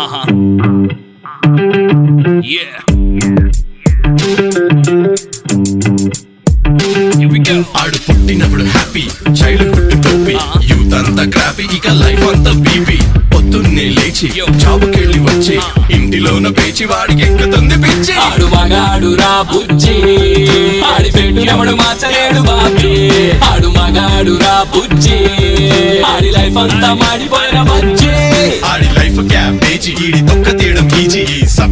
Uh huh. Yeah. లేచి జాబుకెళ్ళి వచ్చి ఇంటిలోన పేచి వాడికి ఎక్కుతుంది పిచ్చి. ఆడు మగాడు రా బుజ్జి ఆడి పెట్టు ఎవడు మార్చలేడు బాబీ. ఆడు మగాడు రా బుజ్జి ఆడి లైఫ్ అంతా మాడిపోయిన బజ్జి. ఆడి లైఫ్ క్యాబేజీ ఈడి తొక్క తీయడం ఈజీ ఈ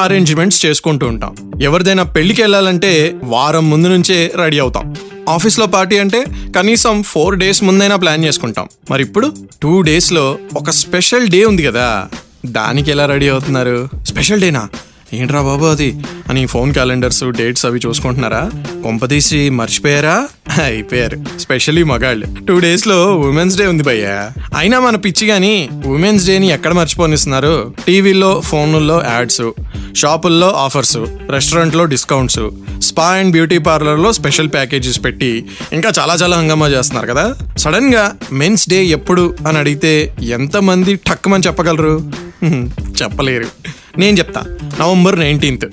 అరేంజ్మెంట్స్ చేసుకుంటూ ఉంటాం. ఎవరిదైనా పెళ్ళికి వెళ్ళాలంటే వారం ముందు నుంచే రెడీ అవుతాం. ఆఫీస్లో పార్టీ అంటే కనీసం ఫోర్ డేస్ ముందైనా ప్లాన్ చేసుకుంటాం. మరి ఇప్పుడు టూ డేస్లో ఒక స్పెషల్ డే ఉంది కదా. దానికి ఎలా రెడీ అవుతున్నారు? స్పెషల్ డేనా? ఏంట్రా బాబు అది? అని ఫోన్ క్యాలెండర్స్ డేట్స్ అవి చూసుకుంటున్నారా? కొంపదీసి మర్చిపోయారా? అయిపోయారు. స్పెషల్లీ మగాళ్ళు. టూ డేస్లో ఉమెన్స్ డే ఉంది భయ్యా. అయినా మన పిచ్చి గాని ఉమెన్స్ డేని ఎక్కడ మర్చిపోనిస్తున్నారు? టీవీల్లో ఫోన్లలో యాడ్స్ షాపుల్లో ఆఫర్స్ రెస్టారెంట్లో డిస్కౌంట్స్ స్పా అండ్ బ్యూటీ పార్లర్లో స్పెషల్ ప్యాకేజెస్ పెట్టి ఇంకా చాలా చాలా హంగామా చేస్తున్నారు కదా? సడన్గా మెన్స్ డే ఎప్పుడు అని అడిగితే ఎంతమంది టక్కుమని చెప్పగలరు? చెప్పలేరు. నేను చెప్తా. November nineteenth.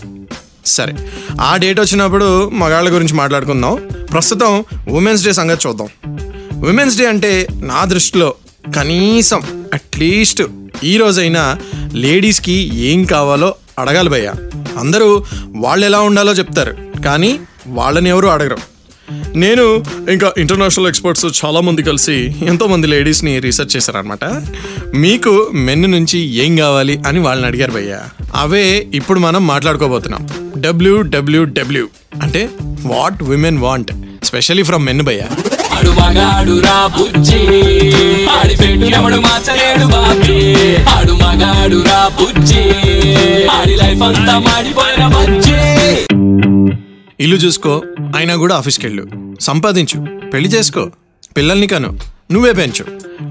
సరే ఆ డేట్ వచ్చినప్పుడు మగాళ్ళ గురించి మాట్లాడుకుందాం. ప్రస్తుతం ఉమెన్స్ డే సంగతి చూద్దాం. ఉమెన్స్ డే అంటే నా దృష్టిలో కనీసం అట్లీస్ట్ ఈ రోజైనా లేడీస్కి ఏం కావాలో అడగాలి భయ్య. అందరూ వాళ్ళు ఎలా ఉండాలో చెప్తారు కానీ వాళ్ళని ఎవరు అడగరు. నేను ఇంకా ఇంటర్నేషనల్ ఎక్స్పర్ట్స్ చాలామంది కలిసి ఎంతోమంది లేడీస్ని రీసెర్చ్ చేశారనమాట మీకు మెన్ను నుంచి ఏం కావాలి అని వాళ్ళని అడిగారు భయ్య. అవే ఇప్పుడు మనం మాట్లాడుకోబోతున్నాం. డబ్ల్యూడబ్ల్యూడబ్ల్యూ అంటే what women want specially from men భయ్య. ఆడి లైఫ్ అంతా మాడిపోయిన ఇల్లు చూసుకో అయినా కూడా ఆఫీస్కి వెళ్ళు సంపాదించు పెళ్ళి చేసుకో పిల్లల్ని కను నువ్వే పెంచు.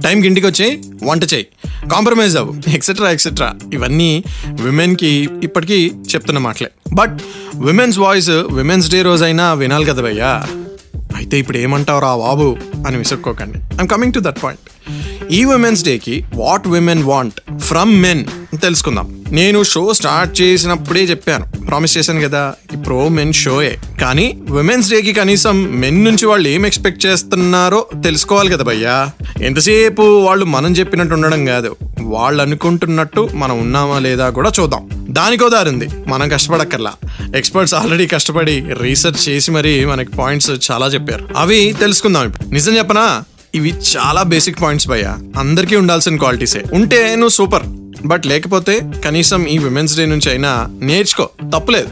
టైంకి ఇంటికి వచ్చి వంట చేయి. కాంప్రమైజ్ అవ్వు ఎక్సెట్రా ఎక్సెట్రా ఇవన్నీ విమెన్కి ఇప్పటికీ చెప్తున్న మాటలే. But women's voice women's day రోజైనా వినాలి కదా భయ్యా? అయితే ఇప్పుడు ఏమంటావురా బాబు అని విసుక్కోకండి. I'm coming to that point ఈ ఉమెన్స్ డేకి what women want from men తెలుసుకుందాం. నేను షో స్టార్ట్ చేసినప్పుడే చెప్పాను. ప్రామిస్ చేశాను కదా ఈ ప్రో మెన్ షోయే కానీ ఉమెన్స్ డేకి కనీసం మెన్ నుంచి వాళ్ళు ఏం ఎక్స్పెక్ట్ చేస్తున్నారో తెలుసుకోవాలి కదా భయ్యా. ఎంతసేపు వాళ్ళు మనం చెప్పినట్టు ఉండడం కాదు వాళ్ళు అనుకుంటున్నట్టు మనం ఉన్నామా లేదా కూడా చూద్దాం. దానికో దారింది మనం కష్టపడక్కర్లా. ఎక్స్పర్ట్స్ ఆల్రెడీ కష్టపడి రీసెర్చ్ చేసి మరి మనకి పాయింట్స్ చాలా చెప్పారు. అవి తెలుసుకుందాం ఇప్పుడు. నిజం చెప్పనా? ఇవి చాలా బేసిక్ పాయింట్స్ భయ్య. అందరికీ ఉండాల్సిన క్వాలిటీసే ఉంటే నువ్వు సూపర్ బట్ లేకపోతే కనీసం ఈ విమెన్స్ డే నుంచి అయినా నేర్చుకో. తప్పులేదు.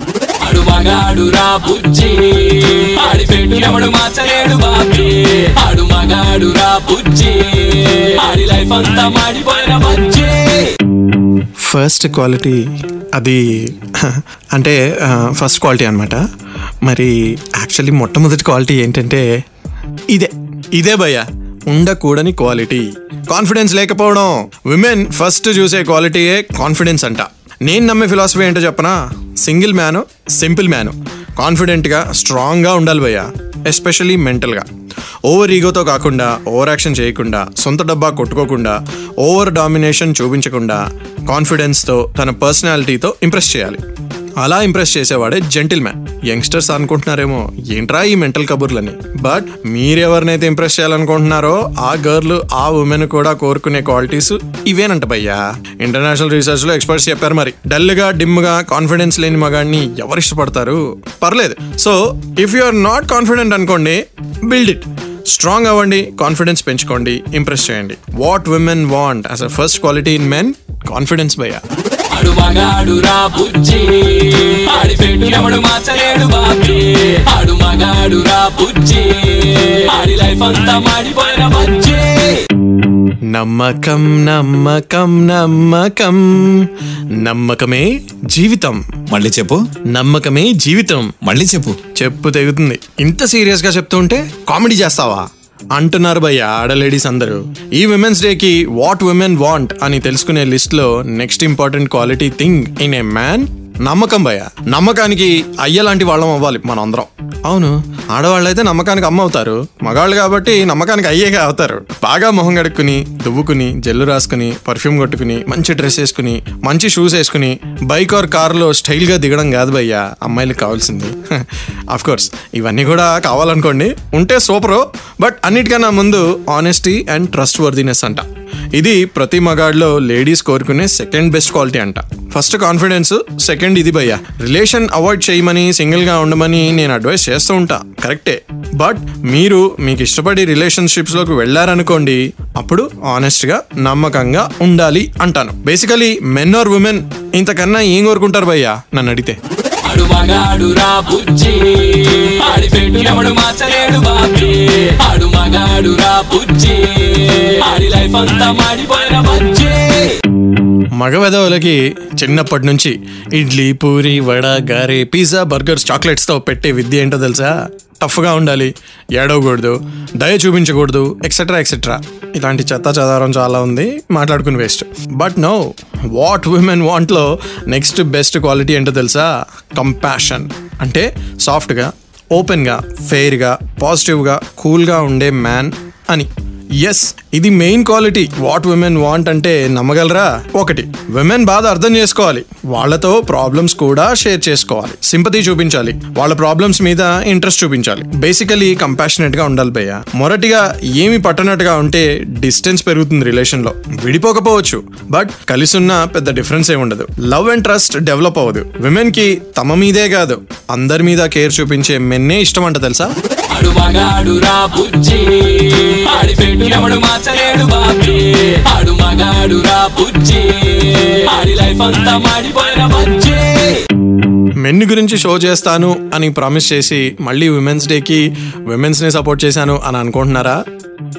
ఫస్ట్ క్వాలిటీ అది అంటే ఫస్ట్ క్వాలిటీ అనమాట మరి యాక్చువల్లీ మొట్టమొదటి క్వాలిటీ ఏంటంటే ఇదే. ఇదే భయ్య. ఉండకూడని క్వాలిటీ. కాన్ఫిడెన్స్ లేకపోవడం. విమెన్ ఫస్ట్ చూసే క్వాలిటీయే కాన్ఫిడెన్స్ అంట. నేను నమ్మే ఫిలాసఫీ ఏంటో చెప్పనా? Single man simple man. కాన్ఫిడెంట్గా స్ట్రాంగ్గా ఉండాలి భయ్య. ఎస్పెషలీ మెంటల్గా. ఓవర్ ఈగోతో కాకుండా ఓవర్ యాక్షన్ చేయకుండా సొంత డబ్బా కొట్టుకోకుండా ఓవర్ డామినేషన్ చూపించకుండా కాన్ఫిడెన్స్తో తన పర్సనాలిటీతో ఇంప్రెస్ చేయాలి. అలా ఇంప్రెస్ చేసేవాడే జెంటిల్ మ్యాన్ యంగ్స్టర్స్ అనుకుంటున్నారేమో ఏంట్రా ఈ మెంటల్ కబుర్లని? బట్ మీరెవరినైతే ఇంప్రెస్ చేయాలనుకుంటున్నారో ఆ గర్ల్ ఆ ఉమెన్ కూడా కోరుకునే క్వాలిటీస్ ఇవేనంట భయ్యా. ఇంటర్నేషనల్ రీసెర్చ్లో ఎక్స్పర్ట్స్ చెప్పారు మరి. డల్గా డిమ్గా కాన్ఫిడెన్స్ లేని మగాడిని ఎవరు ఇష్టపడతారు? పర్లేదు. So if you are not confident అనుకోండి బిల్డ్ ఇట్ స్ట్రాంగ్ అవ్వండి కాన్ఫిడెన్స్ పెంచుకోండి ఇంప్రెస్ చేయండి. What women want as a first quality in men confidence భయ్యా. ఆడు మగాడు రా బుజ్జి. ఆడి పెట్టు ఎవడు మార్చలేడు బాబీ. ఆడు మగాడు రా బుజ్జి. ఆడి లైఫ్ అంతా మాడిపోయిన బజ్జి. నమ్మకం నమ్మకం నమ్మకం. నమ్మకమే జీవితం. మళ్ళీ చెప్పు. నమ్మకమే జీవితం. మళ్ళీ చెప్పు. చెప్పు తెగుతుంది. ఇంత సీరియస్గా చెప్తుంటే కామెడీ చేస్తావా? అంటున్నారు భయ్య ఆడ లేడీస్ అందరూ. ఈ విమెన్స్ డే కి వాట్ విమెన్ వాంట్ అని తెలుసుకునే లిస్ట్లో next important quality thing in a man నమ్మకం భయ్య. నమ్మకానికి అయ్య లాంటి వాళ్ళం అవ్వాలి మనం అందరం అవును. ఆడవాళ్ళు అయితే నమ్మకానికి అమ్మ అవుతారు. మగాళ్ళు కాబట్టి నమ్మకానికి అయ్యేగా అవుతారు. బాగా మొహం కడుక్కుని దువ్వుకుని జెల్లు రాసుకుని పర్ఫ్యూమ్ కొట్టుకుని మంచి డ్రెస్ వేసుకుని మంచి షూస్ వేసుకుని బైక్ ఆర్ కార్లో స్టైల్గా దిగడం కాదు భయ్యా. అమ్మాయిలకు కావాల్సింది. అఫ్ కోర్స్ ఇవన్నీ కూడా కావాలనుకోండి. ఉంటే సూపరు. బట్ అన్నిటికన్నా ముందు ఆనెస్టీ అండ్ ట్రస్ట్ వర్దినెస్ అంట. ఇది ప్రతి మగాడిలో లేడీస్ కోరుకునే సెకండ్ బెస్ట్ క్వాలిటీ అంట. ఫస్ట్ కాన్ఫిడెన్స్ సెకండ్ ఇది భయ్య. రిలేషన్ అవాయిడ్ చేయమని సింగిల్గా ఉండమని నేను అడ్వైస్ చేస్తూ ఉంటా. కరెక్టే. బట్ మీరు మీకు ఇష్టపడి రిలేషన్షిప్స్లోకి వెళ్ళారనుకోండి అప్పుడు ఆనెస్ట్గా నమ్మకంగా ఉండాలి అంటాను. బేసికలీ మెన్ ఆర్ ఉమెన్ ఇంతకన్నా ఏం కోరుకుంటారు భయ్యా? నన్ను అడిగితే. ఆడు మగాడు రా బుజ్జి ఆడి పెట్టినప్పుడు మార్చలేడు బాబీ. ఆడు మగాడు రా బుజ్జి ఆడి లైఫ్ అంతా మాడిపోయిన బుజ్జి. మగ వెదవులకి చిన్నప్పటి నుంచి ఇడ్లీ పూరి వడ గారె పిజ్జా బర్గర్స్ చాక్లెట్స్తో పెట్టే విద్య ఏంటో తెలుసా? టఫ్గా ఉండాలి. ఏడవకూడదు. దయ చూపించకూడదు ఎక్సెట్రా ఎక్సెట్రా ఇలాంటి చెత్త చదవడం చాలా ఉంది. మాట్లాడుకుని waste but know what women వాంట్లో next best quality ఏంటో తెలుసా? కంపాషన్ అంటే సాఫ్ట్గా ఓపెన్గా ఫెయిర్గా పాజిటివ్గా కూల్గా ఉండే మ్యాన్ అని. ఎస్ ఇది main quality what women want అంటే నమ్మగలరా? ఒకటి విమెన్ బాధ అర్థం చేసుకోవాలి. వాళ్ళతో ప్రాబ్లమ్స్ కూడా షేర్ చేసుకోవాలి. సింపతి చూపించాలి. వాళ్ళ ప్రాబ్లమ్స్ మీద ఇంట్రెస్ట్ చూపించాలి. బేసికలీ కంపాషనేట్గా ఉండాలి భయ్య. మొరటిగా ఏమి పట్టనట్టుగా ఉంటే డిస్టెన్స్ పెరుగుతుంది రిలేషన్లో. విడిపోకపోవచ్చు. బట్ కలిసున్న పెద్ద డిఫరెన్స్ ఏ ఉండదు. లవ్ అండ్ ట్రస్ట్ డెవలప్ అవ్వదు. విమెన్కి తమ మీదే కాదు. అందరి మీద కేర్ చూపించే మెన్నే ఇష్టం అంట తెలుసా? ఎవడు మార్చలేడు బాబీ. ఆడు మగాడు రా బుజ్జి. ఆడి లైఫ్ అంతా మాడిపోయిన బజ్జీ. మెన్ గురించి షో చేస్తాను అని ప్రామిస్ చేసి మళ్ళీ విమెన్స్ డేకి విమెన్స్ని సపోర్ట్ చేశాను అని అనుకుంటున్నారా?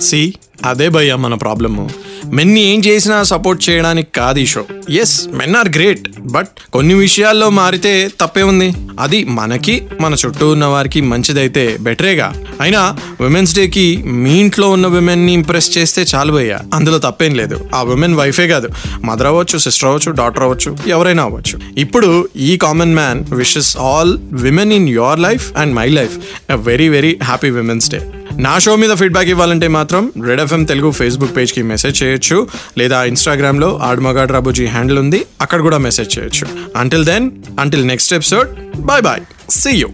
సి అదే భయ్యా మన ప్రాబ్లము. మెన్ని ఏం చేసినా సపోర్ట్ చేయడానికి కాదు ఈ show. Yes men are great but కొన్ని విషయాల్లో మారితే తప్పే ఉంది. అది మనకి మన చుట్టూ ఉన్న వారికి మంచిదైతే బెటరేగా. అయినా విమెన్స్ డేకి మీ ఇంట్లో ఉన్న విమెన్ని ఇంప్రెస్ చేస్తే చాలు భయ్యా. అందులో తప్పేం లేదు. ఆ విమెన్ వైఫే కాదు. మదర్ అవ్వచ్చు సిస్టర్ అవ్వచ్చు డాటర్ అవ్వచ్చు ఎవరైనా అవ్వచ్చు. ఇప్పుడు ఈ common man wishes all women in your life and my life a very very happy women's day నా షో మీద ఫీడ్బ్యాక్ ఇవ్వాలంటే మాత్రం రెడ్ ఎఫ్ఎం తెలుగు ఫేస్బుక్ పేజ్కి మెసేజ్ చేయొచ్చు. లేదా ఇన్స్టాగ్రామ్లో ఆడుమగాడ్ రాబుజీ హ్యాండిల్ ఉంది. అక్కడ కూడా మెసేజ్ చేయొచ్చు. Until then until next episode bye bye see you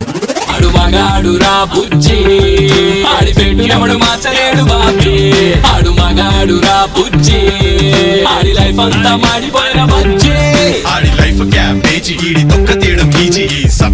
ఆడు మగాడు రా బుజ్జి ఆడి పెట్టినప్పుడు మార్చలేడు బాబీ. ఆడు మగాడు రా బుజ్జి ఆడి లైఫ్ అంతా మాడిపోయిన బజ్జీ. ఆడి లైఫ్ క్యాబేజీ ఈడి తొక్క తీయడం ఈజీ ఈ